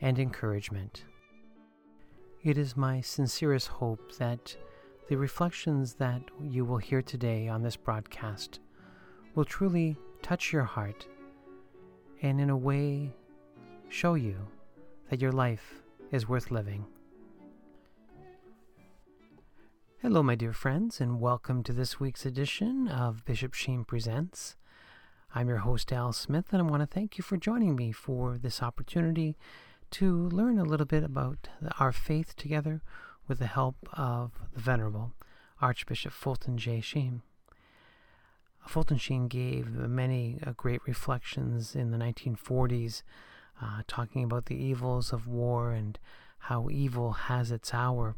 and encouragement. It is my sincerest hope that the reflections that you will hear today on this broadcast will truly touch your heart and, in a way, show you that your life is worth living. Hello, my dear friends, and welcome to this week's edition of Bishop Sheen Presents. I'm your host, Al Smith, and I want to thank you for joining me for this opportunity to learn a little bit about our faith together with the help of the Venerable Archbishop Fulton J. Sheen. Fulton Sheen gave many uh, great reflections in the 1940s, uh, talking about the evils of war and how evil has its hour.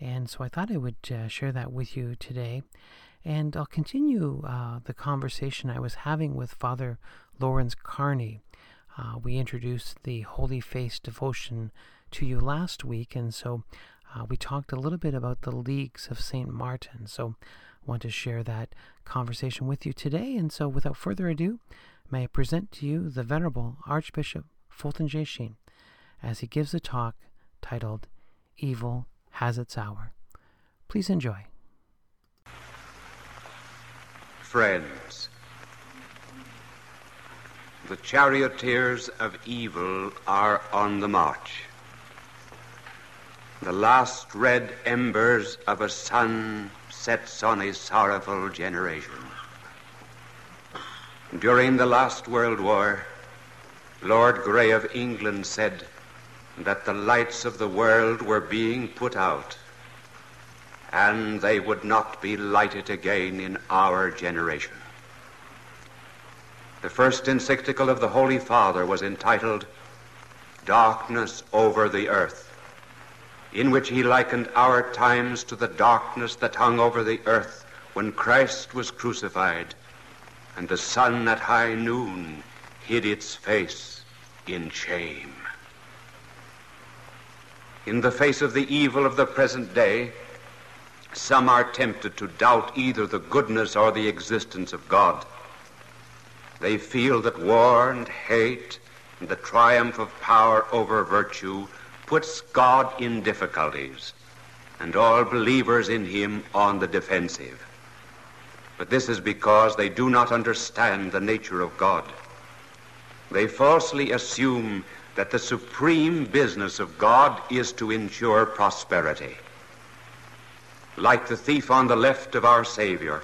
And so I thought I would uh, share that with you today. And I'll continue uh, the conversation I was having with Father Lawrence Carney uh, we introduced the Holy Face devotion to you last week, and so uh, we talked a little bit about the leagues of St. Martin. So I want to share that conversation with you today. And so without further ado, may I present to you the Venerable Archbishop Fulton J. Sheen as he gives a talk titled Evil Has Its Hour. Please enjoy. Friends, the charioteers of evil are on the march. The last red embers of a sun sets on a sorrowful generation. During the last World War, Lord Grey of England said that the lights of the world were being put out, and they would not be lighted again in our generation. The first encyclical of the Holy Father was entitled Darkness Over the Earth, in which he likened our times to the darkness that hung over the earth when Christ was crucified, and the sun at high noon hid its face in shame. In the face of the evil of the present day, some are tempted to doubt either the goodness or the existence of God. They feel that war and hate and the triumph of power over virtue puts God in difficulties and all believers in him on the defensive. But this is because they do not understand the nature of God. They falsely assume that the supreme business of God is to ensure prosperity. Like the thief on the left of our Savior,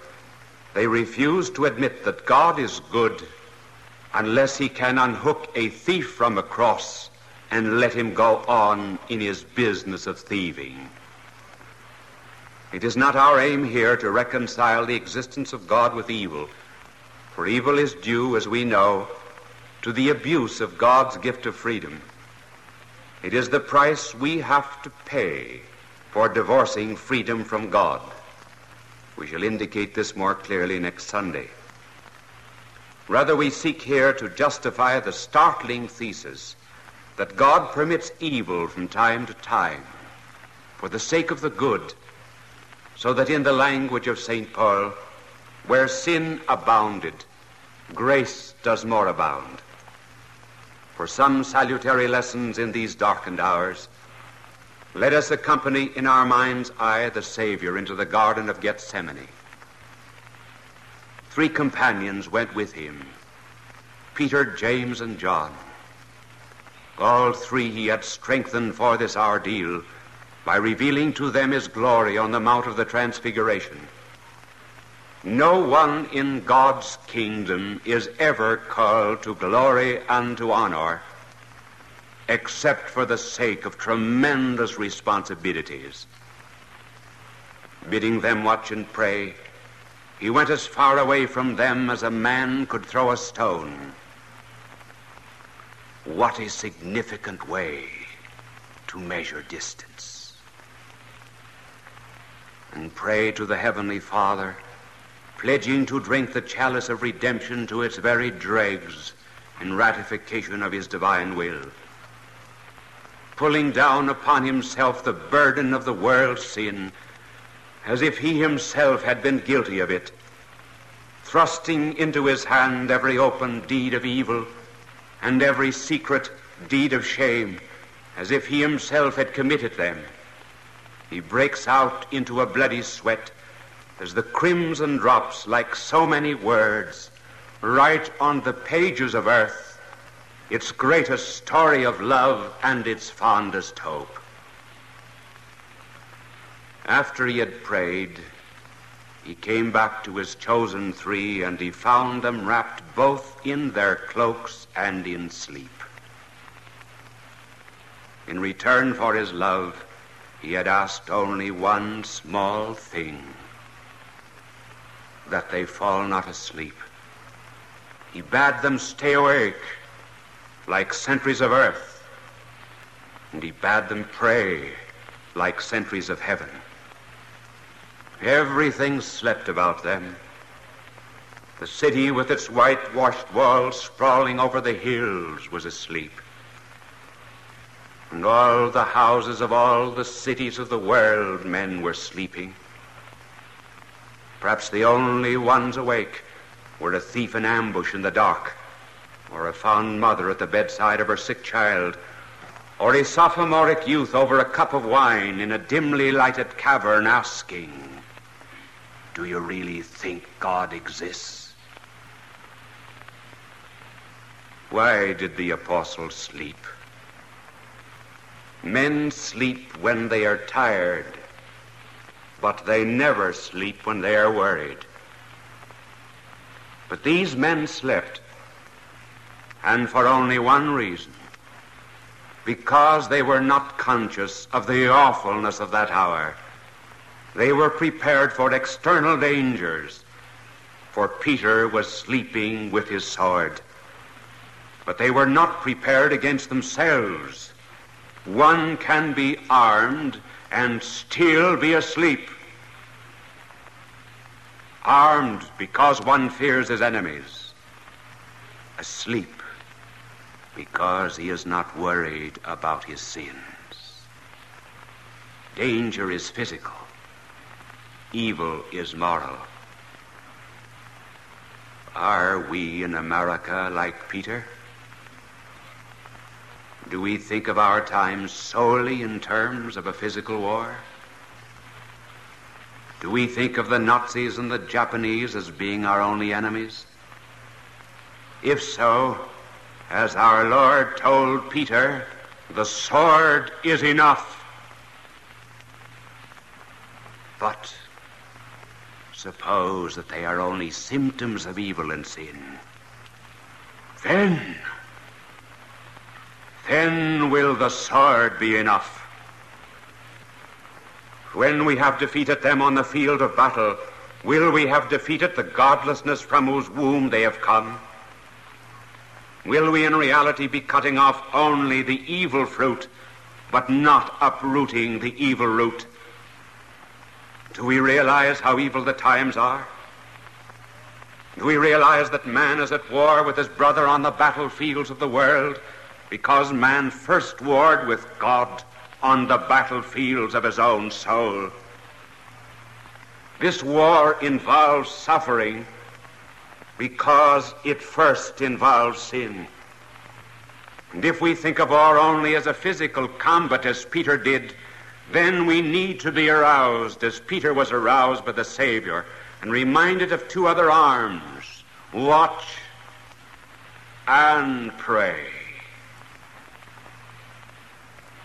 they refuse to admit that God is good unless he can unhook a thief from a cross and let him go on in his business of thieving. It is not our aim here to reconcile the existence of God with evil, for evil is due, as we know, to the abuse of God's gift of freedom. It is the price we have to pay for divorcing freedom from God. We shall indicate this more clearly next Sunday. Rather, we seek here to justify the startling thesis that God permits evil from time to time for the sake of the good, so that in the language of St. Paul, where sin abounded, grace does more abound. For some salutary lessons in these darkened hours, let us accompany in our mind's eye the Savior into the Garden of Gethsemane. Three companions went with him Peter, James, and John. All three he had strengthened for this ordeal by revealing to them his glory on the Mount of the Transfiguration. No one in God's kingdom is ever called to glory and to honor except for the sake of tremendous responsibilities. Bidding them watch and pray, he went as far away from them as a man could throw a stone. What a significant way to measure distance. And pray to the Heavenly Father, pledging to drink the chalice of redemption to its very dregs in ratification of his divine will, pulling down upon himself the burden of the world's sin as if he himself had been guilty of it, thrusting into his hand every open deed of evil and every secret deed of shame, as if he himself had committed them. He breaks out into a bloody sweat as the crimson drops, like so many words, write on the pages of earth its greatest story of love and its fondest hope. After he had prayed, he came back to his chosen three, and he found them wrapped both in their cloaks and in sleep. In return for his love, he had asked only one small thing that they fall not asleep. He bade them stay awake like sentries of earth, and he bade them pray like sentries of heaven. Everything slept about them. The city with its whitewashed walls sprawling over the hills was asleep. And all the houses of all the cities of the world men were sleeping. Perhaps the only ones awake were a thief in ambush in the dark, or a fond mother at the bedside of her sick child, or a sophomoric youth over a cup of wine in a dimly lighted cavern asking, do you really think God exists? Why did the apostles sleep? Men sleep when they are tired, but they never sleep when they are worried. But these men slept, and for only one reason because they were not conscious of the awfulness of that hour they were prepared for external dangers, for Peter was sleeping with his sword. But they were not prepared against themselves. One can be armed and still be asleep. Armed because one fears his enemies. Asleep because he is not worried about his sins. Danger is physical evil is moral. Are we in America like Peter? Do we think of our times solely in terms of a physical war? Do we think of the Nazis and the Japanese as being our only enemies? If so, as our Lord told Peter, the sword is enough. But Suppose that they are only symptoms of evil and sin. Then, then will the sword be enough. When we have defeated them on the field of battle, will we have defeated the godlessness from whose womb they have come? Will we in reality be cutting off only the evil fruit, but not uprooting the evil root? Do we realize how evil the times are? Do we realize that man is at war with his brother on the battlefields of the world because man first warred with God on the battlefields of his own soul? This war involves suffering because it first involves sin. And if we think of war only as a physical combat, as Peter did, then we need to be aroused as Peter was aroused by the Savior and reminded of two other arms watch and pray.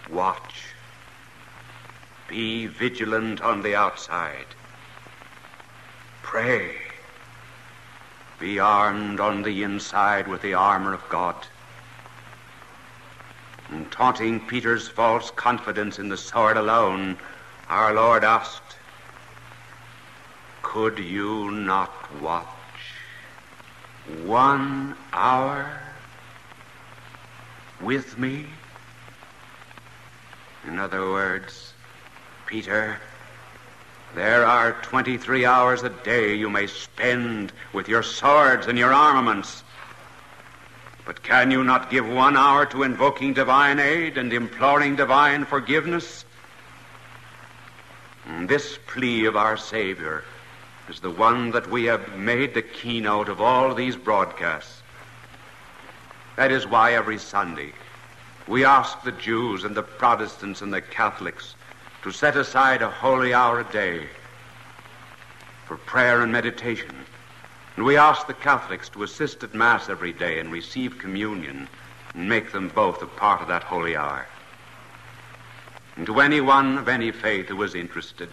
Watch. Be vigilant on the outside. Pray. Be armed on the inside with the armor of God and taunting Peter's false confidence in the sword alone, our Lord asked, Could you not watch one hour? with me? In other words, Peter, there are 23 hours a day you may spend with your swords and your armaments. But can you not give one hour to invoking divine aid and imploring divine forgiveness? This plea of our Savior is the one that we have made the keynote of all these broadcasts. That is why every Sunday we ask the Jews and the Protestants and the Catholics to set aside a holy hour a day for prayer and meditation. And we ask the Catholics to assist at Mass every day and receive communion and make them both a part of that holy hour. And to anyone of any faith who is interested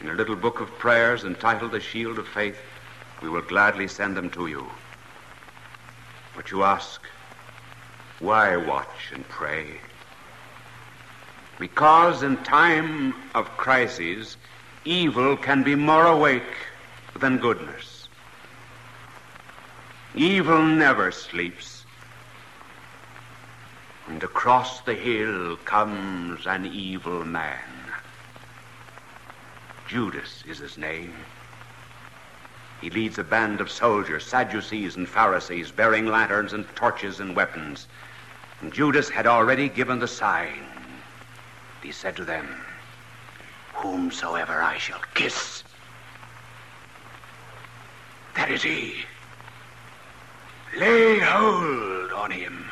in a little book of prayers entitled The Shield of Faith, we will gladly send them to you. But you ask, why watch and pray? Because in time of crises, evil can be more awake than goodness. Evil never sleeps. And across the hill comes an evil man. Judas is his name. He leads a band of soldiers, Sadducees and Pharisees, bearing lanterns and torches and weapons. And Judas had already given the sign. He said to them, Whomsoever I shall kiss, that is he. Lay hold on him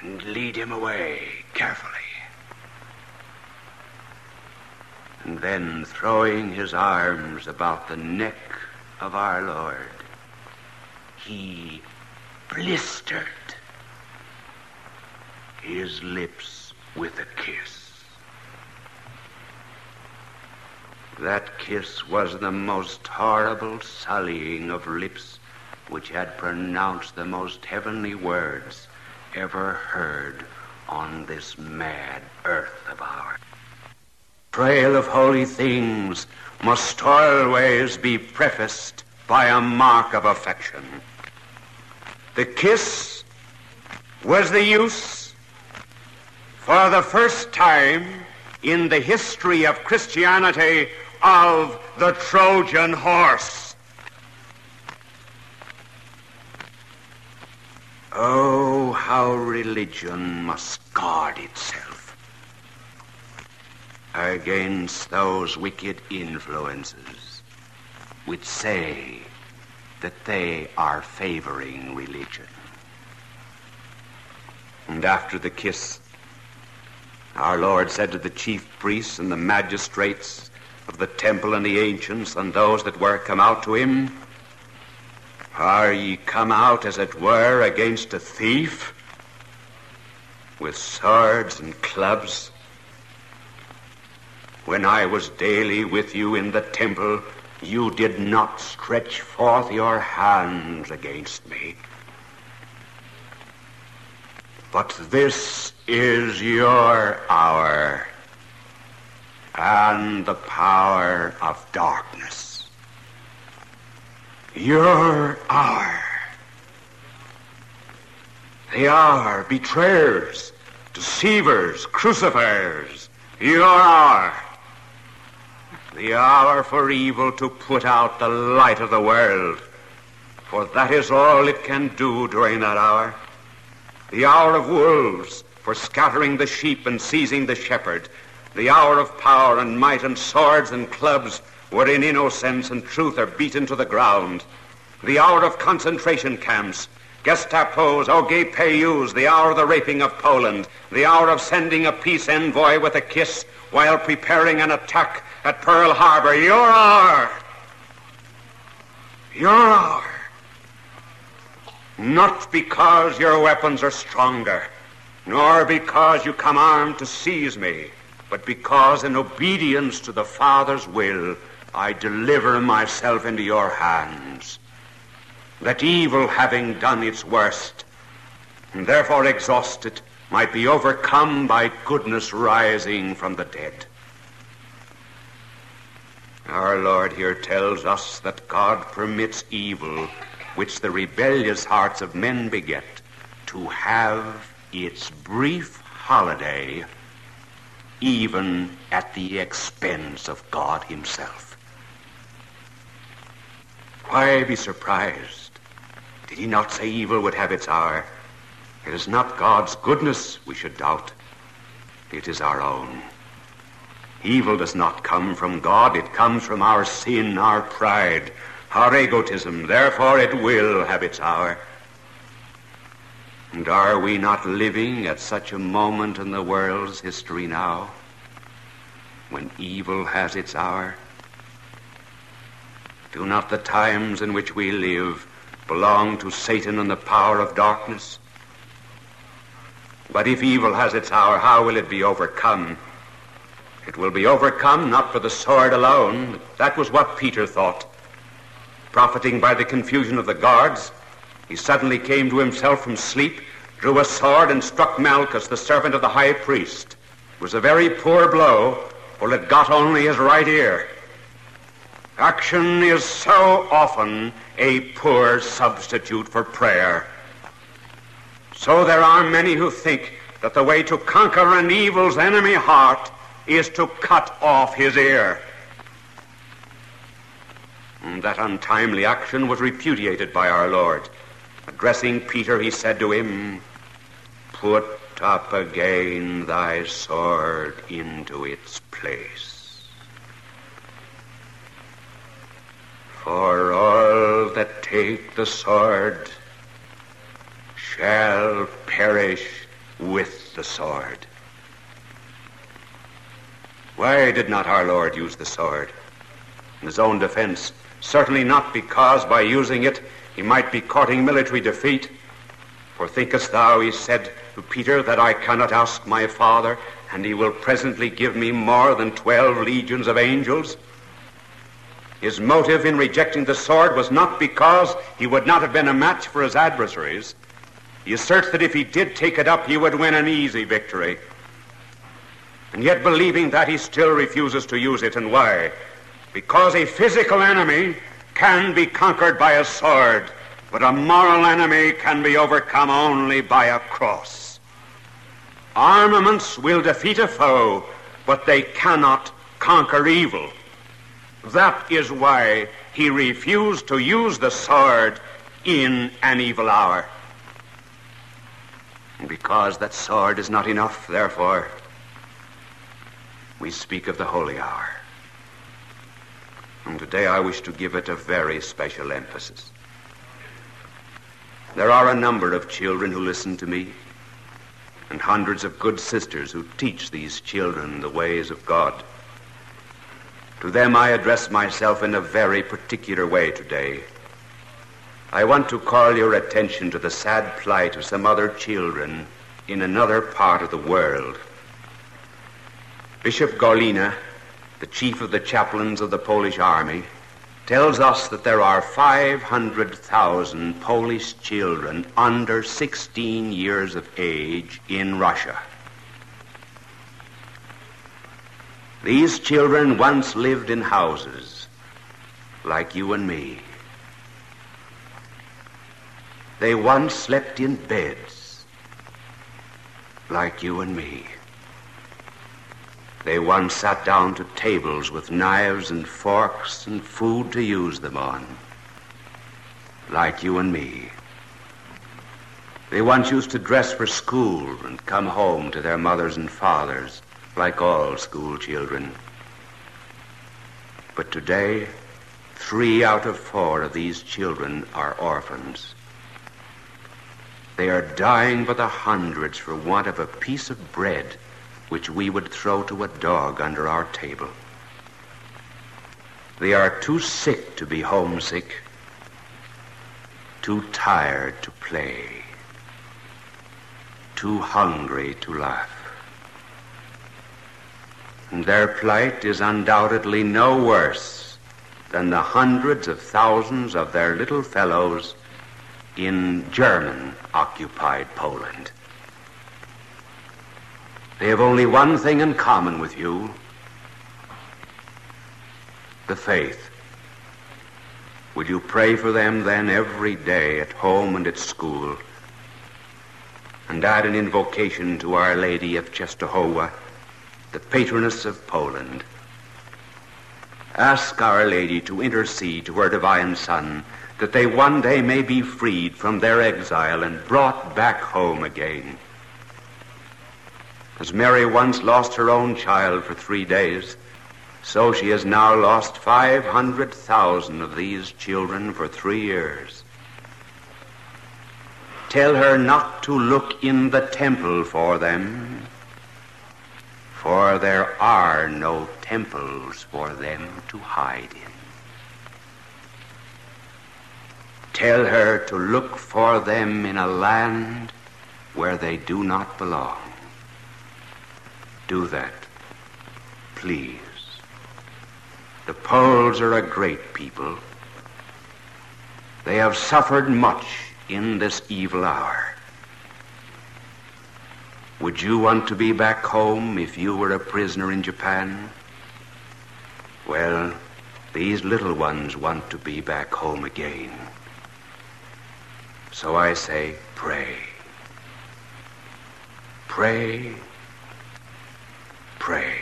and lead him away carefully. And then, throwing his arms about the neck of our Lord, he blistered his lips with a kiss. That kiss was the most horrible sullying of lips which had pronounced the most heavenly words ever heard on this mad earth of ours. Trail of holy things must always be prefaced by a mark of affection. The kiss was the use for the first time in the history of Christianity of the Trojan horse. Oh, how religion must guard itself against those wicked influences which say that they are favoring religion. And after the kiss, our Lord said to the chief priests and the magistrates of the temple and the ancients and those that were come out to him, Are ye come out, as it were, against a thief with swords and clubs? When I was daily with you in the temple, you did not stretch forth your hands against me. But this is your hour and the power of darkness. Your hour. They are betrayers, deceivers, crucifiers. Your hour. The hour for evil to put out the light of the world. For that is all it can do during that hour the hour of wolves for scattering the sheep and seizing the shepherd, the hour of power and might and swords and clubs wherein innocence and truth are beaten to the ground, the hour of concentration camps, Gestapos, OGPUs, the hour of the raping of Poland, the hour of sending a peace envoy with a kiss while preparing an attack at Pearl Harbor. Your hour. Your hour. Not because your weapons are stronger, nor because you come armed to seize me, but because in obedience to the Father's will, I deliver myself into your hands. That evil, having done its worst, and therefore exhausted, might be overcome by goodness rising from the dead. Our Lord here tells us that God permits evil which the rebellious hearts of men beget, to have its brief holiday even at the expense of God himself. Why be surprised? Did he not say evil would have its hour? It is not God's goodness we should doubt. It is our own. Evil does not come from God. It comes from our sin, our pride, our egotism. Therefore it will have its hour. And are we not living at such a moment in the world's history now when evil has its hour? Do not the times in which we live belong to Satan and the power of darkness? But if evil has its hour, how will it be overcome? It will be overcome not for the sword alone. That was what Peter thought. Profiting by the confusion of the guards, he suddenly came to himself from sleep, drew a sword, and struck Malchus, the servant of the high priest. It was a very poor blow, for it got only his right ear. Action is so often a poor substitute for prayer. So there are many who think that the way to conquer an evil's enemy heart is to cut off his ear. And that untimely action was repudiated by our Lord. Addressing Peter, he said to him, Put up again thy sword into its place. For all that take the sword shall perish with the sword. Why did not our Lord use the sword? In his own defense. Certainly not because by using it he might be courting military defeat. For thinkest thou, he said to Peter, that I cannot ask my Father, and he will presently give me more than twelve legions of angels? His motive in rejecting the sword was not because he would not have been a match for his adversaries. He asserts that if he did take it up, he would win an easy victory. And yet, believing that, he still refuses to use it. And why? Because a physical enemy can be conquered by a sword, but a moral enemy can be overcome only by a cross. Armaments will defeat a foe, but they cannot conquer evil. That is why he refused to use the sword in an evil hour. And because that sword is not enough, therefore, we speak of the holy hour. And today I wish to give it a very special emphasis. There are a number of children who listen to me, and hundreds of good sisters who teach these children the ways of God. To them I address myself in a very particular way today. I want to call your attention to the sad plight of some other children in another part of the world. Bishop Gawlina, the chief of the chaplains of the Polish army, tells us that there are 500,000 Polish children under 16 years of age in Russia. These children once lived in houses like you and me. They once slept in beds like you and me. They once sat down to tables with knives and forks and food to use them on, like you and me. They once used to dress for school and come home to their mothers and fathers, like all school children. But today, three out of four of these children are orphans. They are dying by the hundreds for want of a piece of bread which we would throw to a dog under our table. They are too sick to be homesick, too tired to play, too hungry to laugh. And their plight is undoubtedly no worse than the hundreds of thousands of their little fellows in German occupied Poland. They have only one thing in common with you the faith. Will you pray for them then every day at home and at school? and add an invocation to Our Lady of Czestochowa, the patroness of Poland. Ask Our Lady to intercede to her divine Son that they one day may be freed from their exile and brought back home again. As Mary once lost her own child for three days, so she has now lost 500,000 of these children for three years. Tell her not to look in the temple for them, for there are no temples for them to hide in. Tell her to look for them in a land where they do not belong. Do that, please. The Poles are a great people. They have suffered much in this evil hour. Would you want to be back home if you were a prisoner in Japan? Well, these little ones want to be back home again. So I say, pray. Pray. Pray.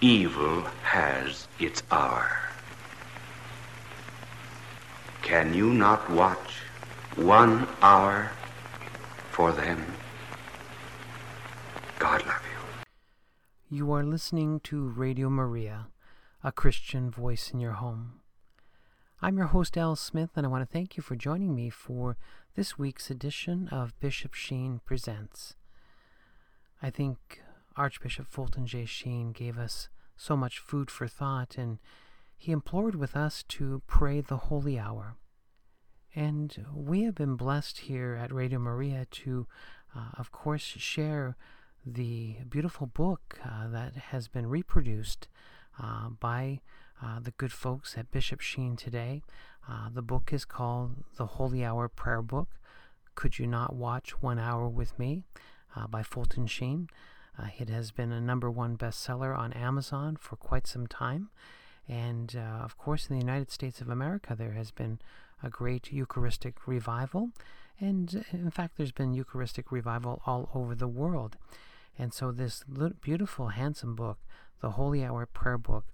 Evil has its hour. Can you not watch one hour for them? God love you. You are listening to Radio Maria, a Christian voice in your home. I'm your host, Al Smith, and I want to thank you for joining me for this week's edition of Bishop Sheen Presents. I think Archbishop Fulton J. Sheen gave us so much food for thought, and he implored with us to pray the holy hour. And we have been blessed here at Radio Maria to, uh, of course, share the beautiful book uh, that has been reproduced uh, by uh, the good folks at Bishop Sheen today. Uh, the book is called The Holy Hour Prayer Book. Could You Not Watch One Hour with Me uh, by Fulton Sheen. Uh, it has been a number one bestseller on Amazon for quite some time. And uh, of course, in the United States of America, there has been a great Eucharistic revival. And in fact, there's been Eucharistic revival all over the world. And so, this beautiful, handsome book, The Holy Hour Prayer Book,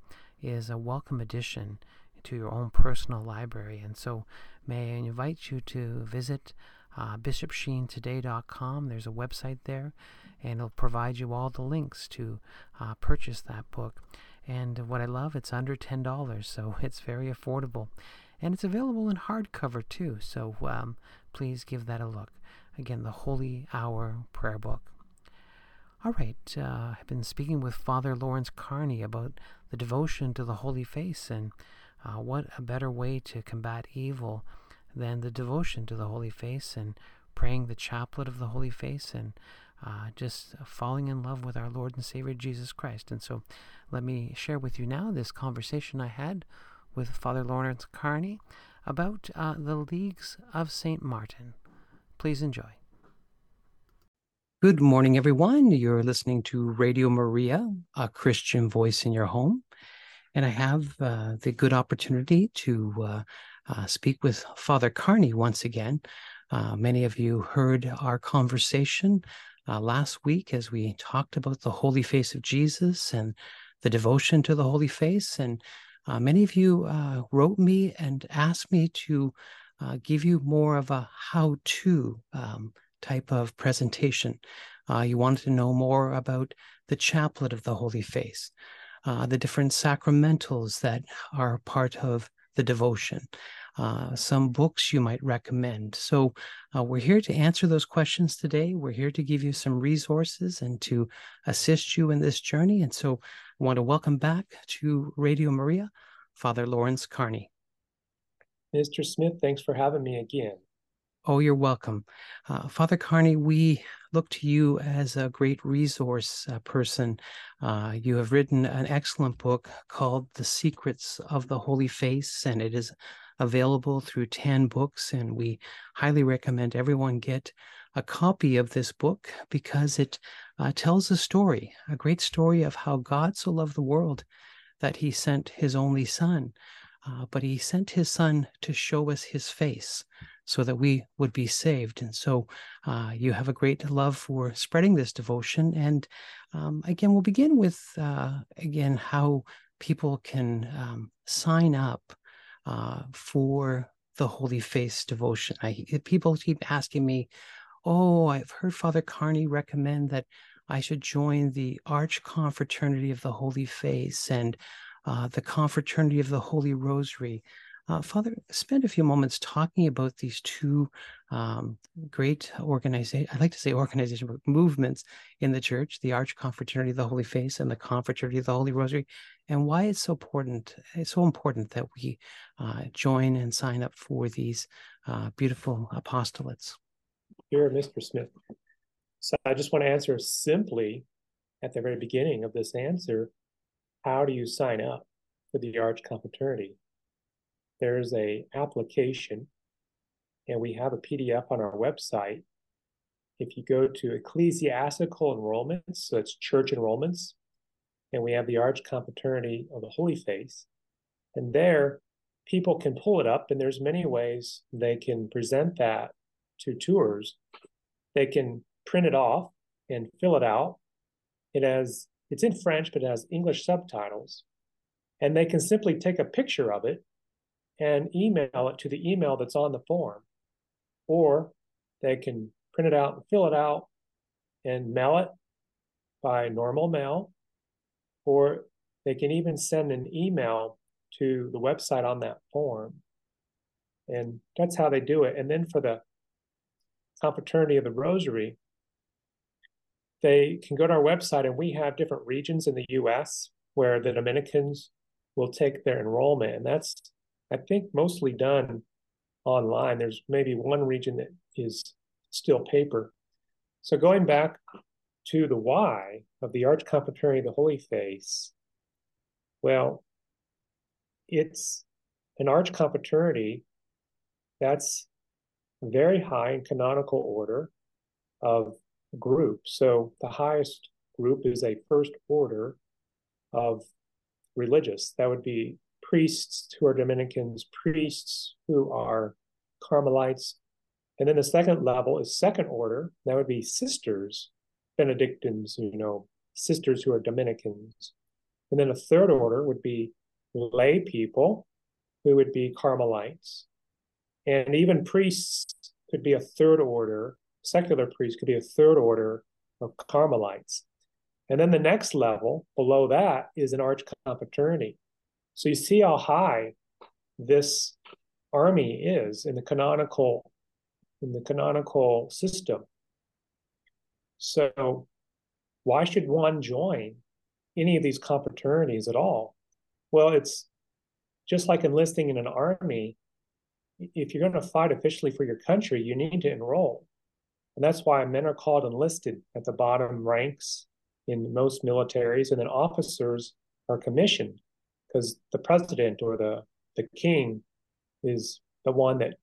is a welcome addition to your own personal library. And so, may I invite you to visit uh, bishopsheentoday.com. There's a website there, and it'll provide you all the links to uh, purchase that book. And what I love, it's under $10, so it's very affordable. And it's available in hardcover too, so um, please give that a look. Again, the Holy Hour Prayer Book. All right, uh, I've been speaking with Father Lawrence Carney about the devotion to the Holy Face, and uh, what a better way to combat evil than the devotion to the Holy Face and praying the chaplet of the Holy Face and uh, just falling in love with our Lord and Savior Jesus Christ. And so let me share with you now this conversation I had with Father Lawrence Carney about uh, the Leagues of St. Martin. Please enjoy. Good morning, everyone. You're listening to Radio Maria, a Christian voice in your home. And I have uh, the good opportunity to uh, uh, speak with Father Carney once again. Uh, many of you heard our conversation uh, last week as we talked about the Holy Face of Jesus and the devotion to the Holy Face. And uh, many of you wrote me and asked me to give you more of a how to. Um, type of presentation. Uh, you wanted to know more about the chaplet of the Holy Face, uh, the different sacramentals that are part of the devotion, uh, some books you might recommend. So, uh, we're here to answer those questions today. We're here to give you some resources and to assist you in this journey. And so, I want to welcome back to Radio Maria, Father Lawrence Carney. Mr. Smith, thanks for having me again. Oh, you're welcome. Uh, Father Carney, we look to you as a great resource uh, person. Uh, you have written an excellent book called The Secrets of the Holy Face, and it is available through Tan Books. And we highly recommend everyone get a copy of this book because it uh, tells a story, a great story of how God so loved the world that he sent his only son. Uh, but he sent his son to show us his face so that we would be saved. And so uh, you have a great love for spreading this devotion. And um, again, we'll begin with, uh, again, how people can um, sign up uh, for the Holy Face devotion. I, people keep asking me, oh, I've heard Father Carney recommend that I should join the Arch Confraternity of the Holy Face and uh, the Confraternity of the Holy Rosary. Uh, Father, spend a few moments talking about these two um, great organizations. I'd like to say organization, but movements in the church: the Arch Confraternity of the Holy Face and the Confraternity of the Holy Rosary, and why it's so important. It's so important that we uh, join and sign up for these uh, beautiful apostolates. Here, Mr. Smith. So I just want to answer simply at the very beginning of this answer: How do you sign up for the Arch Confraternity? There's a application and we have a PDF on our website. If you go to ecclesiastical enrollments, so it's church enrollments, and we have the Arch Confraternity of the Holy Face, and there people can pull it up, and there's many ways they can present that to tours. They can print it off and fill it out. It has it's in French, but it has English subtitles, and they can simply take a picture of it and email it to the email that's on the form. Or they can print it out and fill it out and mail it by normal mail. Or they can even send an email to the website on that form. And that's how they do it. And then for the Confraternity of the Rosary, they can go to our website and we have different regions in the US where the Dominicans will take their enrollment. And that's I think mostly done online. There's maybe one region that is still paper. So going back to the why of the Arch of the Holy Face, well, it's an Arch that's very high in canonical order of group. So the highest group is a first order of religious. That would be priests who are Dominicans, priests who are Carmelites. And then the second level is second order. That would be sisters, Benedictines, you know, sisters who are Dominicans. And then a third order would be lay people who would be Carmelites. And even priests could be a third order, secular priests could be a third order of Carmelites. And then the next level below that is an arch confraternity. So you see how high this army is in the canonical in the canonical system. So why should one join any of these confraternities at all? Well, it's just like enlisting in an army. If you're going to fight officially for your country, you need to enroll. And that's why men are called enlisted at the bottom ranks in most militaries, and then officers are commissioned because the president or the the king is the one that,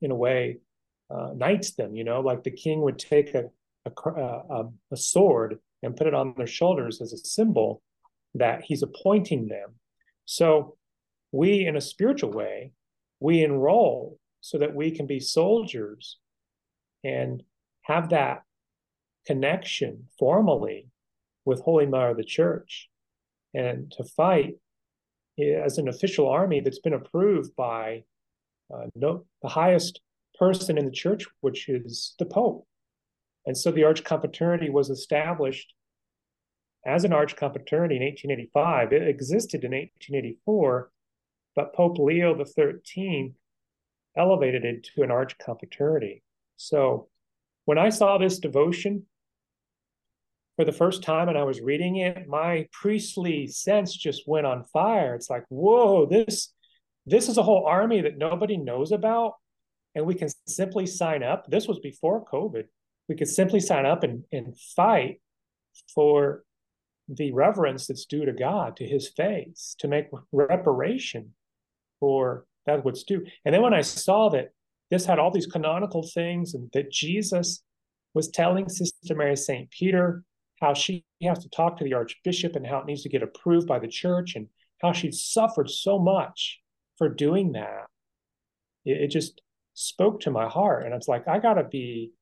in a way, uh, knights them. You know, like the king would take a a, a a sword and put it on their shoulders as a symbol that he's appointing them. So we, in a spiritual way, we enroll so that we can be soldiers and have that connection formally with Holy Mother of the Church and to fight as an official army that's been approved by uh, no, the highest person in the church, which is the Pope. And so the Arch Confraternity was established as an Arch Confraternity in 1885. It existed in 1884, but Pope Leo XIII elevated it to an Arch Confraternity. So when I saw this devotion, for the first time and I was reading it, my priestly sense just went on fire. It's like, whoa, this this is a whole army that nobody knows about, and we can simply sign up. This was before COVID. We could simply sign up and, and fight for the reverence that's due to God, to his face, to make reparation for that what's due. And then when I saw that this had all these canonical things and that Jesus was telling Sister Mary St. Peter how she has to talk to the archbishop and how it needs to get approved by the church and how she suffered so much for doing that. It, it just spoke to my heart. And it's like, I got to be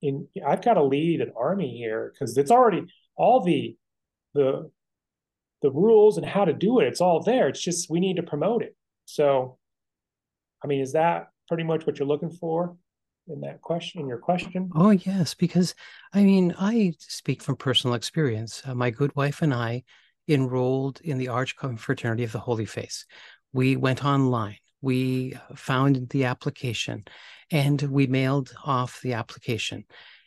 in, I've got to lead an army here because it's already all the, the, the rules and how to do it. It's all there. It's just, we need to promote it. So, I mean, is that pretty much what you're looking for in that question, in your question? Oh, yes. Because I mean, I speak from personal experience. Uh, my good wife and I enrolled in the Arch Confraternity of the Holy Face. We went online we found the application and we mailed off the application.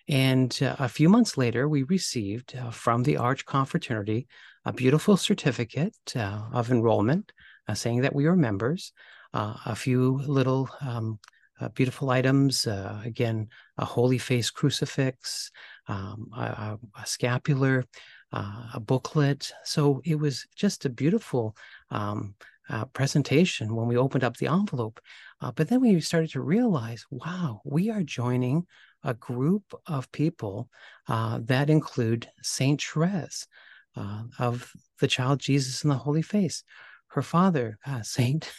And uh, a few months later, we received uh, from the Arch Confraternity a beautiful certificate uh, of enrollment uh, saying that we were members, uh, a few little um, uh, beautiful items, again, a holy face crucifix, um, a, a, scapular, a booklet. So it was just a beautiful um, uh, presentation when we opened up the envelope. Uh, but then we started to realize, wow, we are joining a group of people uh, that include Saint Therese uh, of the Child Jesus and the Holy Face. Her father, uh, Saint.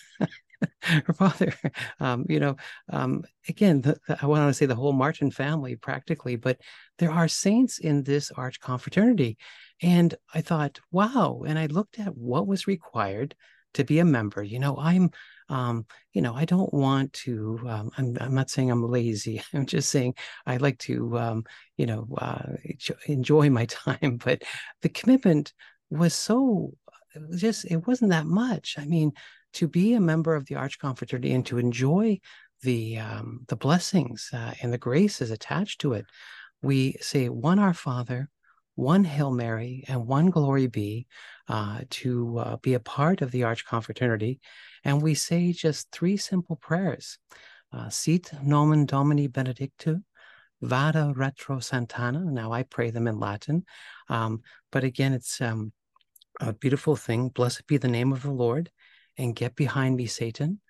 her father, um, you know, um, again, the, the, I want to say the whole Martin family practically, but there are saints in this arch confraternity. And I thought, wow. And I looked at what was required to be a member. You know, I'm, um, you know, I don't want to. Um, I'm, I'm not saying I'm lazy. I'm just saying I like to, um, you know, uh, enjoy my time. But the commitment was so just it wasn't that much. I mean, to be a member of the Arch Confraternity and to enjoy the um, the blessings uh, and the graces attached to it, we say one Our Father, one Hail Mary, and one Glory Be uh, to uh, be a part of the Arch Confraternity. And we say just three simple prayers uh, Sit nomen Domini benedictum, Vade retro Satana. Now I pray them in Latin. Um, but again, it's um, a beautiful thing. Blessed be the name of the Lord, and get behind me, Satan.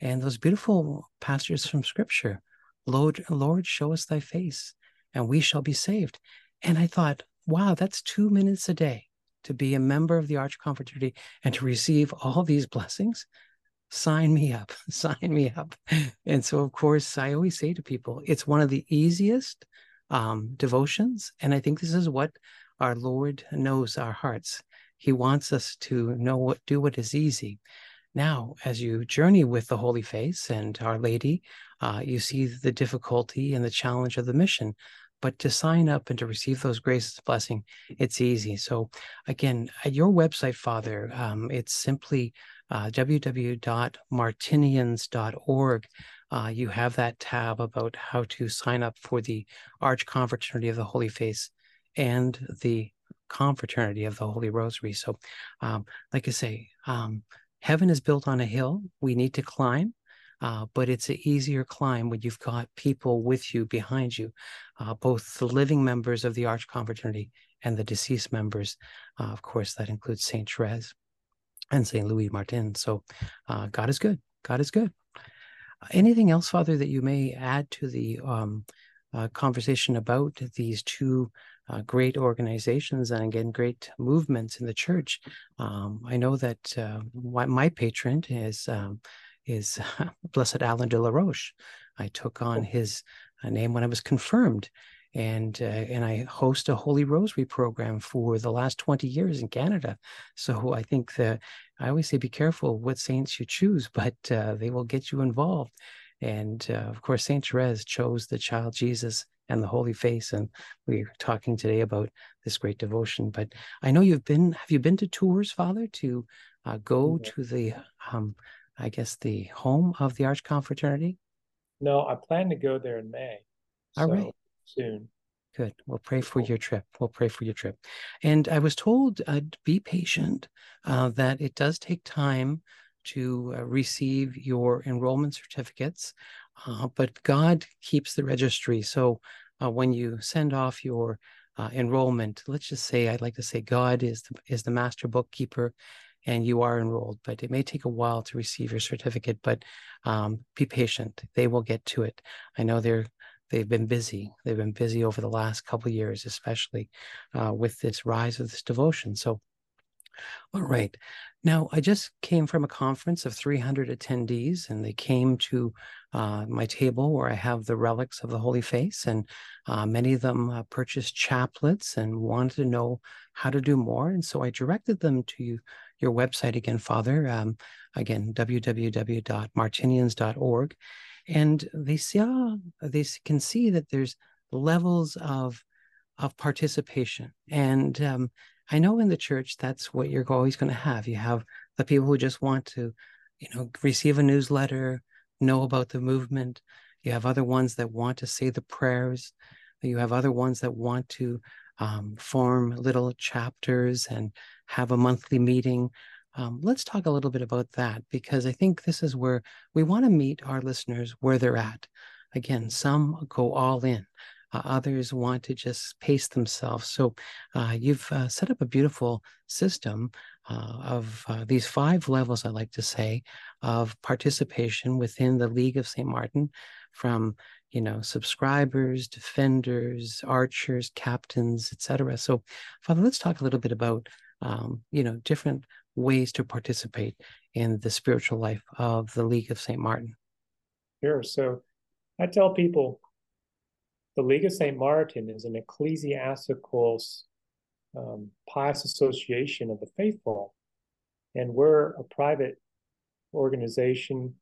And those beautiful passages from Scripture Lord, Lord, show us thy face, and we shall be saved. And I thought, wow, that's two minutes a day to be a member of the Arch Confraternity and to receive all these blessings, sign me up, sign me up. And so, of course, I always say to people, it's one of the easiest um, devotions. And I think this is what our Lord knows our hearts. He wants us to know what, do what is easy. Now, as you journey with the Holy Face and Our Lady, uh, you see the difficulty and the challenge of the mission but to sign up and to receive those graces blessing it's easy. So again at your website father um, it's simply uh, www.martinians.org uh, you have that tab about how to sign up for the arch confraternity of the holy face and the confraternity of the holy rosary. So um, like i say um, heaven is built on a hill we need to climb uh, but it's an easier climb when you've got people with you behind you, uh, both the living members of the Arch Confraternity and the deceased members. Uh, of course, that includes Saint Therese and Saint Louis Martin. So uh, God is good. God is good. Anything else, Father, that you may add to the um, uh, conversation about these two uh, great organizations and again great movements in the church. Um, I know that uh, my patron is um, is Blessed Alan de la Roche. I took on oh. his uh, name when I was confirmed, and uh, and I host a Holy Rosary program for the last twenty years in Canada. So I think that I always say be careful what saints you choose, but uh, they will get you involved. And uh, of course, Saint Therese chose the Child Jesus and the Holy Face, and we're talking today about this great devotion. But I know you've been. Have you been to Tours, Father, to uh, go to the um, I guess, the home of the Arch Confraternity? No, I plan to go there in May. All so right. Soon. Good. We'll pray for your trip. We'll pray for your trip. And I was told, uh, be patient, uh, that it does take time to uh, receive your enrollment certificates, uh, but God keeps the registry. So uh, when you send off your uh, enrollment, let's just say, I'd like to say God is the, is the master bookkeeper and you are enrolled, but it may take a while to receive your certificate. But um, be patient; they will get to it. I know they're they've been busy. They've been busy over the last couple years, especially uh, with this rise of this devotion. So All right. Now, I just came from a conference of 300 attendees, and they came to uh, my table where I have the relics of the Holy Face, and uh, many of them uh, purchased chaplets and wanted to know how to do more. And so I directed them to you, your website again, Father. Um, again, www.martinians.org, and they saw they can see that there's levels of of participation and um, I know in the church that's what you're always going to have. You have the people who just want to, you know, receive a newsletter, know about the movement. You have other ones that want to say the prayers. You have other ones that want to um, form little chapters and have a monthly meeting. Um, let's talk a little bit about that because I think this is where we want to meet our listeners where they're at. Again, some go all in. Uh, others want to just pace themselves. So uh, you've uh, set up a beautiful system uh, of uh, these five levels, I like to say, of participation within the League of St. Martin from you know subscribers defenders archers captains etc so father let's talk a little bit about um, you know different ways to participate in the spiritual life of the league of st martin sure so i tell people the League of St. Martin is an ecclesiastical um, pious association of the faithful, and we're a private organization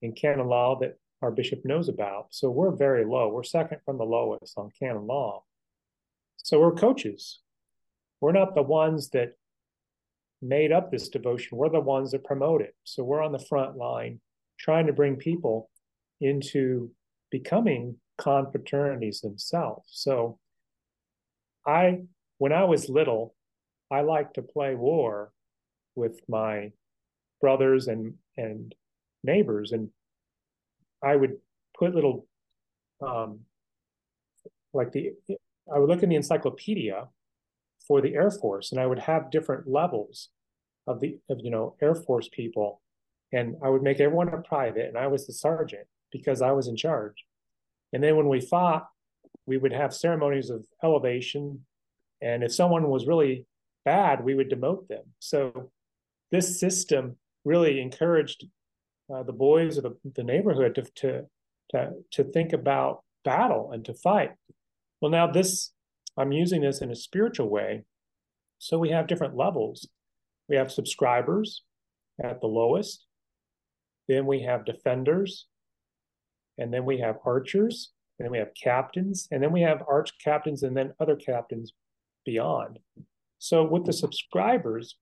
in canon law that our bishop knows about. So we're very low. We're second from the lowest on canon law. So we're coaches. We're not the ones that made up this devotion. We're the ones that promote it. So we're on the front line trying to bring people into becoming confraternities themselves. So I when I was little, I liked to play war with my brothers and and neighbors and I would put little um like the I would look in the encyclopedia for the Air Force and I would have different levels of the of you know Air Force people and I would make everyone a private and I was the sergeant because I was in charge. And then when we fought, we would have ceremonies of elevation. And if someone was really bad, we would demote them. So this system really encouraged uh, the boys of the, the neighborhood to, to, to, to think about battle and to fight. Well, now this, I'm using this in a spiritual way. So we have different levels. We have subscribers at the lowest. Then we have defenders and then we have archers, and then we have captains, and then we have arch captains, and then other captains beyond. So with the subscribers,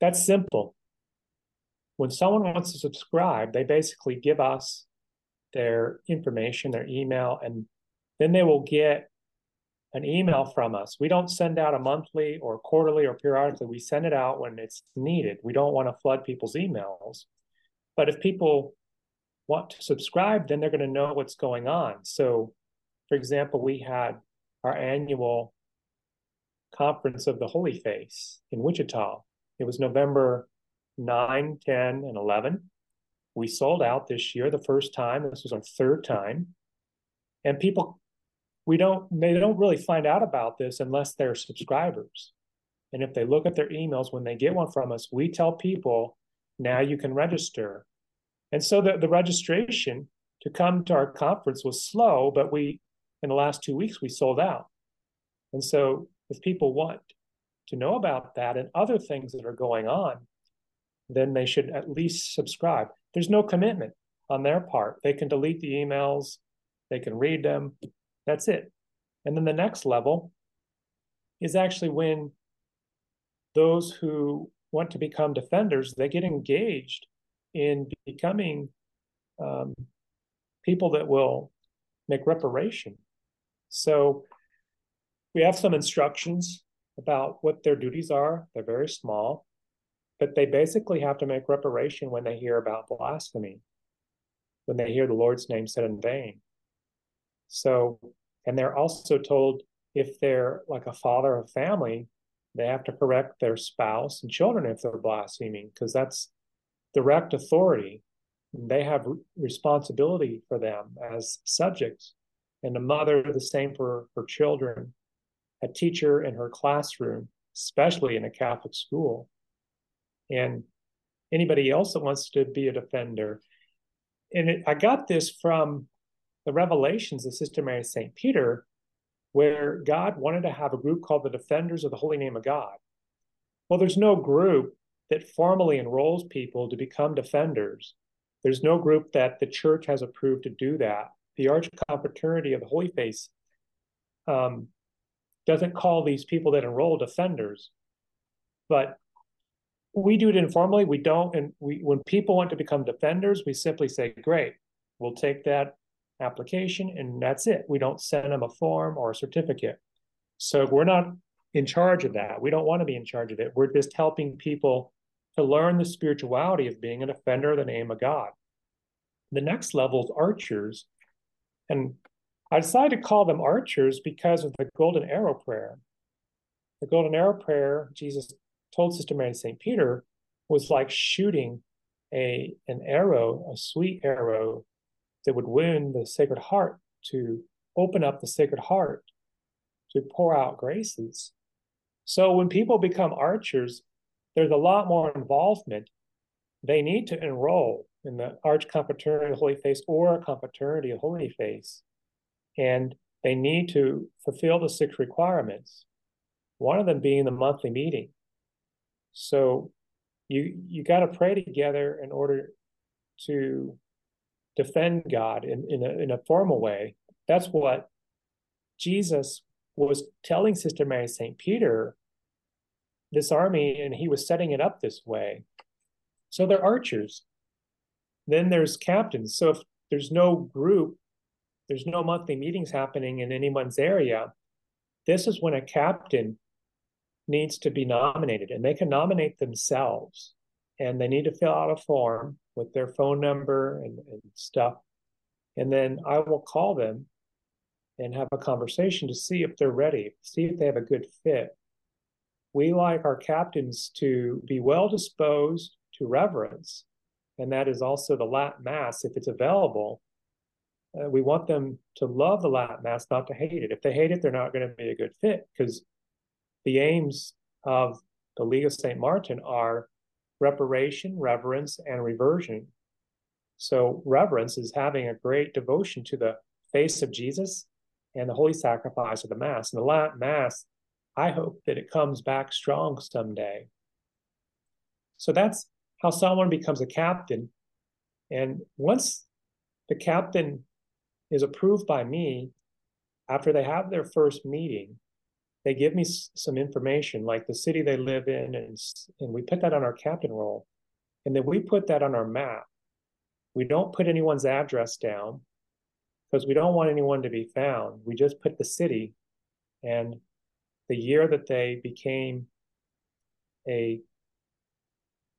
that's simple. When someone wants to subscribe, they basically give us their information, their email, and then they will get an email from us. We don't send out a monthly or quarterly or periodically. We send it out when it's needed. We don't want to flood people's emails. But if people want to subscribe, then they're going to know what's going on. So, for example, we had our annual conference of the Holy Face in Wichita. It was November 9, 10, and 11. We sold out this year the first time. This was our third time. And people, we don't, they don't really find out about this unless they're subscribers. And if they look at their emails when they get one from us, we tell people now you can register and so the, the registration to come to our conference was slow, but we, in the last two weeks, we sold out. And so if people want to know about that and other things that are going on, then they should at least subscribe. There's no commitment on their part. They can delete the emails, they can read them. That's it. And then the next level is actually when those who want to become defenders, they get engaged in becoming um, people that will make reparation. So we have some instructions about what their duties are. They're very small, but they basically have to make reparation when they hear about blasphemy, when they hear the Lord's name said in vain. So, and they're also told if they're like a father of family, they have to correct their spouse and children if they're blaspheming, because that's direct authority. They have responsibility for them as subjects. And a mother, the same for her children. A teacher in her classroom, especially in a Catholic school, and anybody else that wants to be a defender. And it, I got this from the revelations of Sister Mary St. Peter, where God wanted to have a group called the Defenders of the Holy Name of God. Well, there's no group that formally enrolls people to become defenders. There's no group that the church has approved to do that. The Arch Confraternity of the Holy Face um, doesn't call these people that enroll defenders, but we do it informally. We don't, and we when people want to become defenders, we simply say, "Great, we'll take that application," and that's it. We don't send them a form or a certificate. So we're not in charge of that. We don't want to be in charge of it. We're just helping people to learn the spirituality of being an offender of the name of God. The next level is archers, and I decided to call them archers because of the golden arrow prayer. The golden arrow prayer, Jesus told Sister Mary St. Peter, was like shooting a an arrow, a sweet arrow that would wound the Sacred Heart to open up the Sacred Heart to pour out graces. So when people become archers, there's a lot more involvement. They need to enroll in the Arch Confraternity of Holy Face or a Confraternity of Holy Face and they need to fulfill the six requirements. One of them being the monthly meeting. So you you got to pray together in order to defend God in, in a, in a formal way. That's what Jesus was telling Sister Mary St. Peter this army, and he was setting it up this way. So they're archers. Then there's captains. So if there's no group there's no monthly meetings happening in anyone's area, this is when a captain needs to be nominated and they can nominate themselves and they need to fill out a form with their phone number and, and stuff. And then I will call them and have a conversation to see if they're ready, see if they have a good fit. We like our captains to be well disposed to reverence, and that is also the Latin Mass if it's available uh, we want them to love the Latin Mass, not to hate it. If they hate it, they're not going to be a good fit because the aims of the League of St. Martin are reparation, reverence, and reversion. So, reverence is having a great devotion to the face of Jesus and the holy sacrifice of the Mass. And the Latin Mass, I hope that it comes back strong someday. So, that's how someone becomes a captain. And once the captain is approved by me after they have their first meeting they give me some information like the city they live in and and we put that on our captain roll and then we put that on our map we don't put anyone's address down because we don't want anyone to be found we just put the city and the year that they became a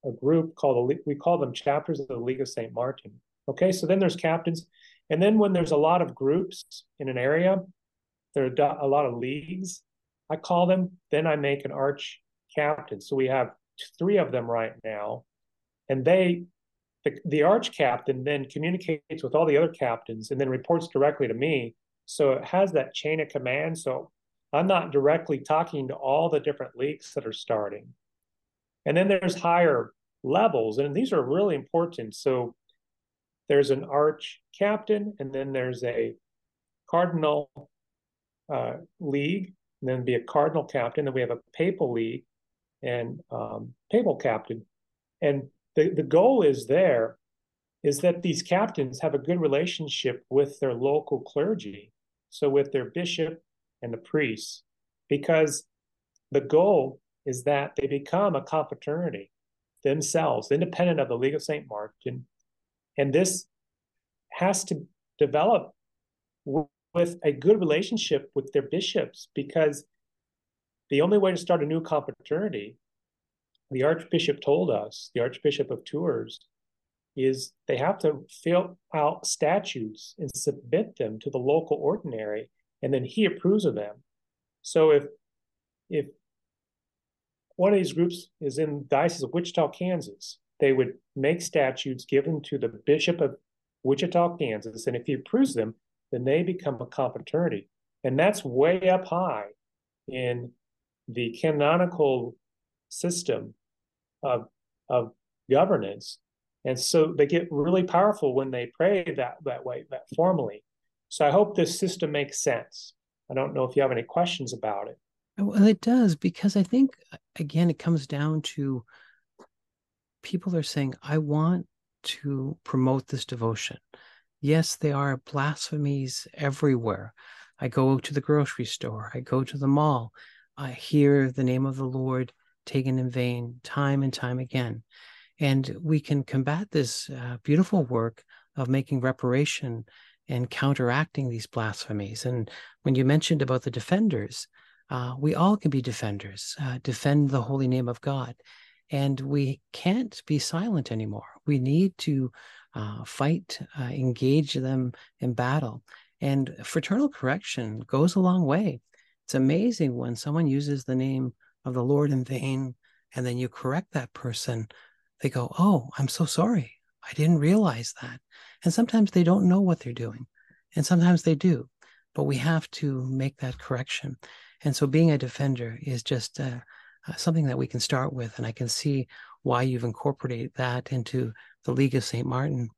a group called we call them chapters of the League of St. Martin. Okay, so then there's captains, and then when there's a lot of groups in an area, there are a lot of leagues, I call them, then I make an arch captain. So we have three of them right now. And they, the, the arch captain then communicates with all the other captains and then reports directly to me. So it has that chain of command. So I'm not directly talking to all the different leagues that are starting. And then there's higher levels, and these are really important. So there's an arch captain, and then there's a cardinal uh, league, and then be a cardinal captain. Then we have a papal league and um, papal captain. And the, the goal is there is that these captains have a good relationship with their local clergy, so with their bishop and the priests, because the goal is that they become a confraternity themselves, independent of the League of St. Martin, and this has to develop with a good relationship with their bishops because the only way to start a new confraternity, the Archbishop told us, the Archbishop of Tours, is they have to fill out statutes and submit them to the local ordinary, and then he approves of them. So if if one of these groups is in Diocese of Wichita, Kansas, they would make statutes given to the Bishop of Wichita, Kansas, and if he approves them, then they become a confraternity. And that's way up high in the canonical system of of governance. And so they get really powerful when they pray that that way, that formally. So I hope this system makes sense. I don't know if you have any questions about it. Well, it does because I think again it comes down to people are saying, I want to promote this devotion. Yes, there are blasphemies everywhere. I go to the grocery store, I go to the mall, I hear the name of the Lord taken in vain time and time again. And we can combat this uh, beautiful work of making reparation and counteracting these blasphemies. And when you mentioned about the defenders, uh, we all can be defenders, uh, defend the holy name of God. And we can't be silent anymore. We need to uh, fight, uh, engage them in battle. And fraternal correction goes a long way. It's amazing when someone uses the name of the Lord in vain and then you correct that person, they go, Oh, I'm so sorry. I didn't realize that. And sometimes they don't know what they're doing. And sometimes they do. But we have to make that correction. And so being a defender is just uh, uh, something that we can start with. And I can see why you've incorporated that into the League of St. Martin.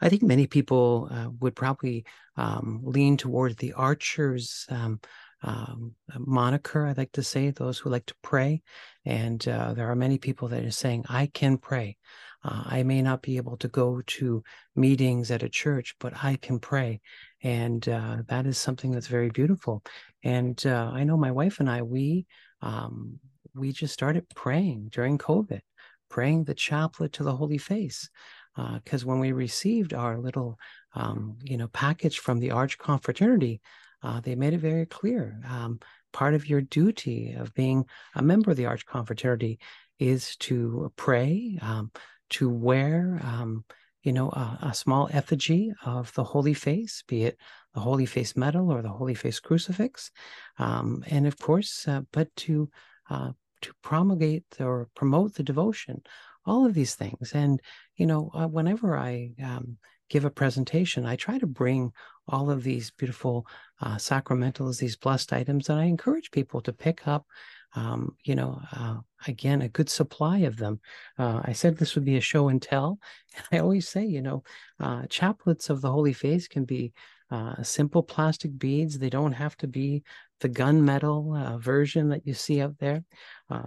I think many people uh, would probably um, lean toward the archers um, um, moniker, I like to say, those who like to pray. And uh, there are many people that are saying, I can pray. Uh, I may not be able to go to meetings at a church, but I can pray. And uh, that is something that's very beautiful. And uh, I know my wife and I, we, um, we just started praying during COVID, praying the chaplet to the Holy Face. Because uh, when we received our little, um, you know, package from the Arch Confraternity, uh, they made it very clear. Um, part of your duty of being a member of the Arch Confraternity is to pray, um, to wear, um, you know, a, a, small effigy of the Holy Face, be it the Holy Face medal or the Holy Face crucifix, um, and of course, uh, but to uh, to promulgate or promote the devotion, all of these things. And you know, uh, whenever I um, give a presentation, I try to bring all of these beautiful uh, sacramentals, these blessed items, and I encourage people to pick up, um, you know, uh, again, a good supply of them. Uh, I said this would be a show and tell. I always say, you know, uh, chaplets of the Holy Face can be uh, simple plastic beads. They don't have to be the gunmetal uh, version that you see out there.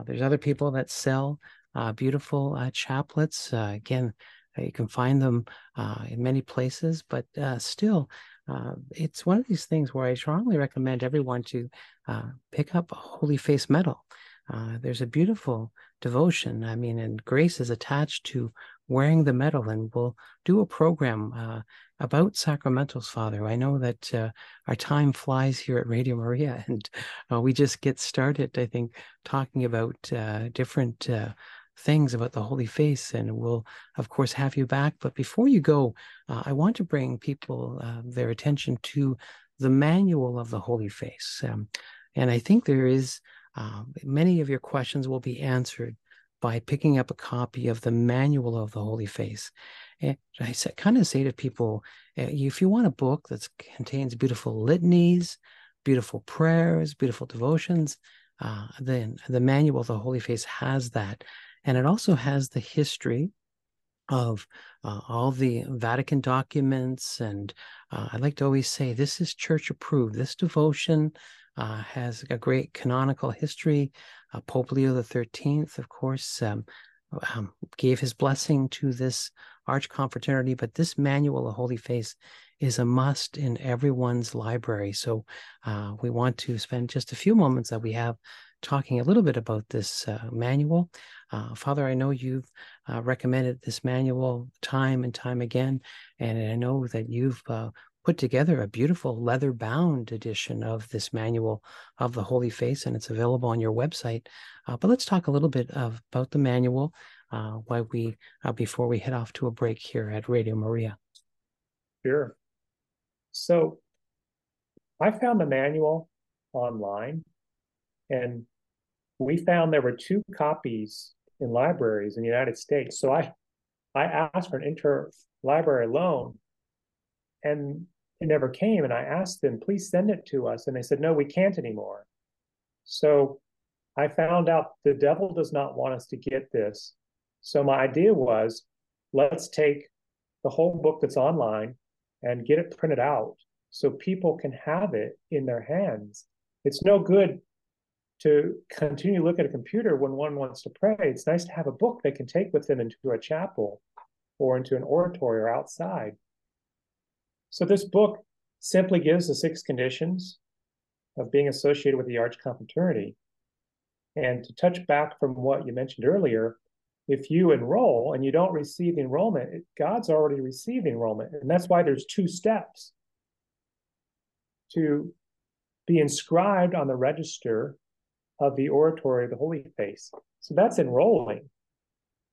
there's other people that sell beautiful chaplets. again, you can find them uh, in many places, but uh, still, uh, it's one of these things where I strongly recommend everyone to uh, pick up a Holy Face medal. Uh, there's a beautiful devotion. I mean, and grace is attached to wearing the medal, and we'll do a program uh, about sacramentals, Father. I know that our time flies here at Radio Maria, and we just get started, I think, talking about different things about the Holy Face, and we'll, of course, have you back. But before you go, uh, I want to bring people uh, their attention to the manual of the Holy Face. Um, and I think there is uh, many of your questions will be answered by picking up a copy of the manual of the Holy Face. And I kind of say to people, uh, if you want a book that contains beautiful litanies, beautiful prayers, beautiful devotions, uh, then the manual of the Holy Face has that. And it also has the history of uh, all the Vatican documents. And uh, I like to always say this is church approved. This devotion uh, has a great canonical history. Uh, Pope Leo XIII, of course, um, um, gave his blessing to this arch confraternity, but this manual of Holy Face is a must in everyone's library. So uh, we want to spend just a few moments that we have talking a little bit about this uh, manual. Uh, Father, I know you've uh, recommended this manual time and time again, and I know that you've uh, put together a beautiful leather bound edition of this manual of the Holy Face, and it's available on your website. Uh, but let's talk a little bit of, about the manual uh, while we before we head off to a break here at Radio Maria. Sure. So I found the manual online and we found there were two copies in libraries in the United States. So I I asked for an interlibrary loan and it never came. And I asked them, please send it to us. And they said, no, we can't anymore. So I found out the devil does not want us to get this. So my idea was let's take the whole book that's online and get it printed out so people can have it in their hands. It's no good to continue to look at a computer when one wants to pray. It's nice to have a book they can take with them into a chapel or into an oratory or outside. So this book simply gives the six conditions of being associated with the Arch Confraternity. And to touch back from what you mentioned earlier, if you enroll and you don't receive enrollment, God's already received enrollment. And that's why there's two steps to be inscribed on the register of the oratory of the Holy Face. So that's enrolling.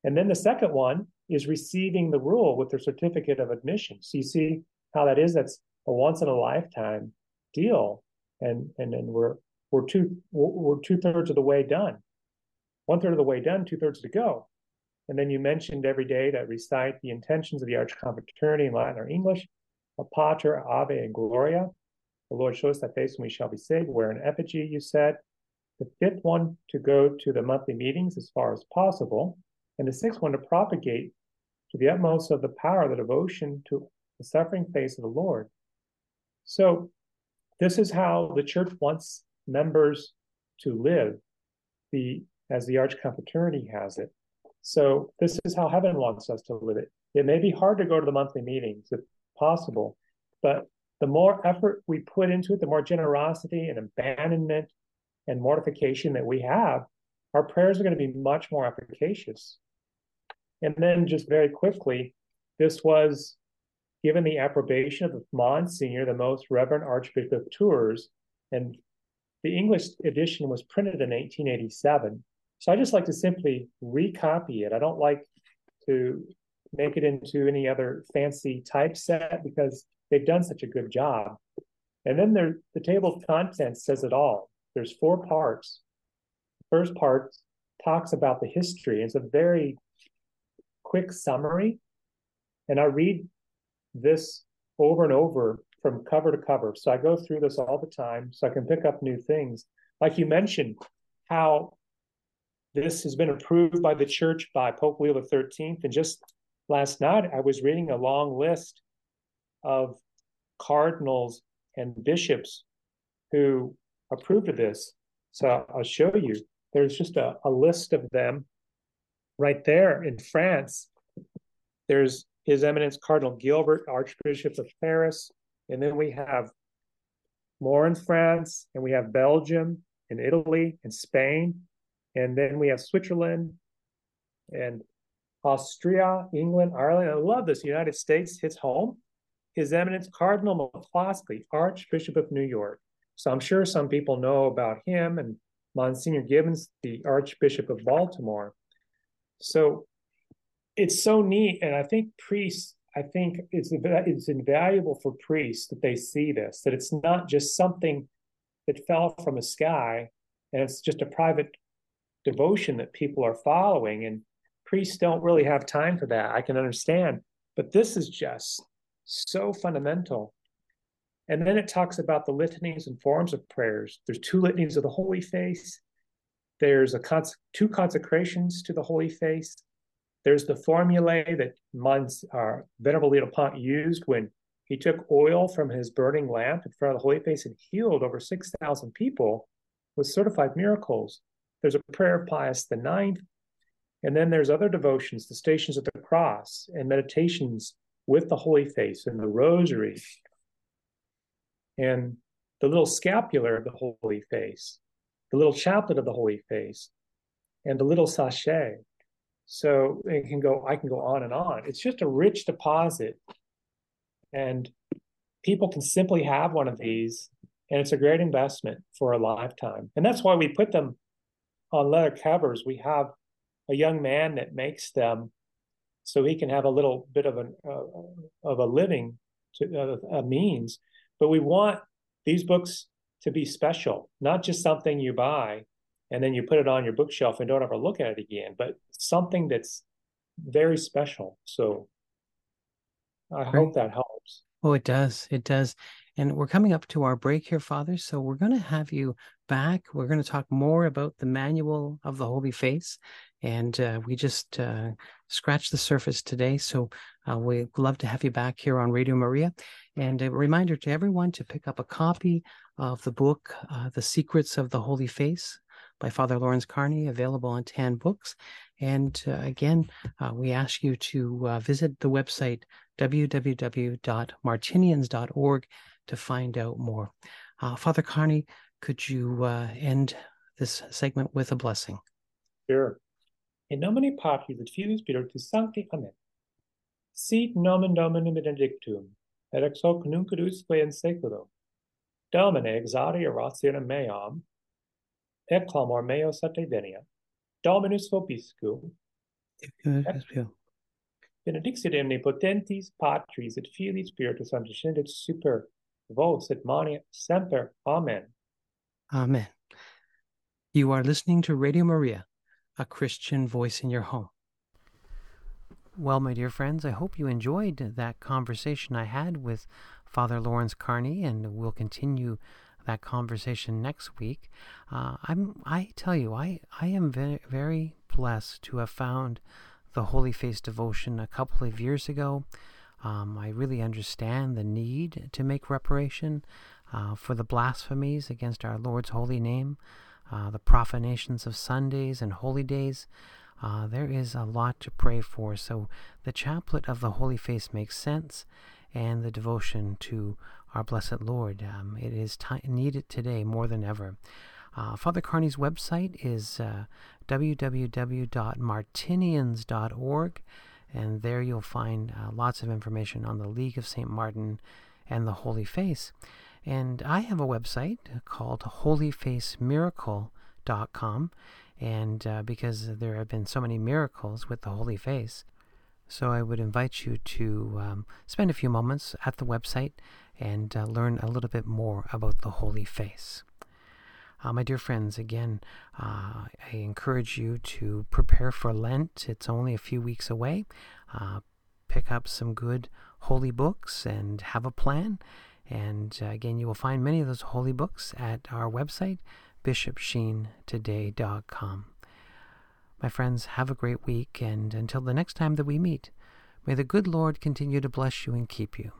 And then the second one is receiving the rule with their certificate of admission. So you see how that is? That's a once in a lifetime deal. And and then we're we're two we're two thirds of the way done. One third of the way done, two thirds to go. And then you mentioned every day to recite the intentions of the Archconfraternity in Latin or English, a pater, ave, and gloria. The Lord show us that face and we shall be saved. Wear an effigy, you said. The fifth one to go to the monthly meetings as far as possible. And the sixth one to propagate to the utmost of the power the devotion to the suffering face of the Lord. So this is how the church wants members to live, the as the Arch Confraternity has it. So this is how heaven wants us to live it. It may be hard to go to the monthly meetings if possible, but the more effort we put into it, the more generosity and abandonment and mortification that we have, our prayers are going to be much more efficacious. And then, just very quickly, this was given the approbation of the Monsignor, the most Reverend Archbishop of Tours, and the English edition was printed in 1887. So I just like to simply recopy it. I don't like to make it into any other fancy typeset because they've done such a good job. And then there, the table of contents says it all. There's four parts. The first part talks about the history. It's a very quick summary. And I read this over and over from cover to cover. So I go through this all the time so I can pick up new things. Like you mentioned, how this has been approved by the church by Pope Leo XIII. And just last night, I was reading a long list of cardinals and bishops who approved of this. So I'll show you. There's just a, a list of them right there in France. There's His Eminence Cardinal Guibert, Archbishop of Paris. And then we have more in France, and we have Belgium and Italy and Spain. And then we have Switzerland and Austria, England, Ireland. I love this. United States hits home. His Eminence Cardinal McCloskey, Archbishop of New York. So I'm sure some people know about him and Monsignor Gibbons, the Archbishop of Baltimore. So it's so neat. And I think priests, I think it's, it's invaluable for priests that they see this, that it's not just something that fell from the sky and it's just a private devotion that people are following. And priests don't really have time for that. I can understand. But this is just so fundamental. And then it talks about the litanies and forms of prayers. There's two litanies of the Holy Face. There's a cons- two consecrations to the Holy Face. There's the formulae that Mons, uh, Venerable Leo Dupont used when he took oil from his burning lamp in front of the Holy Face and healed over 6,000 people with certified miracles. There's a prayer of Pius the Ninth, and then there's other devotions, the Stations of the Cross, and meditations with the Holy Face and the Rosary, and the little scapular of the Holy Face, the little chaplet of the Holy Face, and the little sachet. So it can go, I can go on and on. It's just a rich deposit. And people can simply have one of these, and it's a great investment for a lifetime. And that's why we put them on leather covers. We have a young man that makes them so he can have a little bit of an uh, of a living to uh, a means but we want these books to be special not just something you buy and then you put it on your bookshelf and don't ever look at it again but something that's very special. So i right. hope that helps. Oh it does. It does And we're coming up to our break here, Father. So we're going to have you back. We're going to talk more about the manual of the Holy Face. And uh, we just uh, scratched the surface today. So uh, we'd love to have you back here on Radio Maria. And a reminder to everyone to pick up a copy of the book, uh, The Secrets of the Holy Face by Father Lawrence Carney, available on Tan Books. And uh, again, uh, we ask you to visit the website www.martinians.org to find out more. Uh, Father Carney, could you uh, end this segment with a blessing? Sure. In nomine Patris et Filii Spiritus Sancti. Amen. Sit nomen Domini benedictum, et ex hoc nunc usque in seculo. Domine exaudi orationem meam, et clamor meo sate venia. Dominus vobiscum. Benedixit omnipotentis Patris et Filii Spiritus Sancti scendet super vos et mania semper. Amen. Amen. You are listening to Radio Maria, a Christian voice in your home. Well, my dear friends, I hope you enjoyed that conversation I had with Father Lawrence Carney, and we'll continue that conversation next week. Uh, I'm, I tell you, I, I am very, very blessed to have found the Holy Face devotion a couple of years ago. Um, I really understand the need to make reparation uh, for the blasphemies against our Lord's holy name, uh, the profanations of Sundays and holy days. Uh, there is a lot to pray for. So the chaplet of the Holy Face makes sense, and the devotion to our blessed Lord. Um, it is t- needed today more than ever. Uh, Father Carney's website is uh, www.martinians.org and there you'll find uh, lots of information on the League of St. Martin and the Holy Face. And I have a website called holyfacemiracle.com, and uh, because there have been so many miracles with the Holy Face, so I would invite you to um, spend a few moments at the website and uh, learn a little bit more about the Holy Face. Uh, my dear friends, again, uh, I encourage you to prepare for Lent. It's only a few weeks away. Uh, pick up some good holy books and have a plan. And uh, again, you will find many of those holy books at our website, bishopsheentoday.com. My friends, have a great week, and until the next time that we meet, may the good Lord continue to bless you and keep you.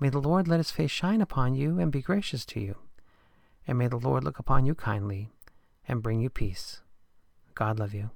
May the Lord let his face shine upon you and be gracious to you and may the Lord look upon you kindly and bring you peace. God love you.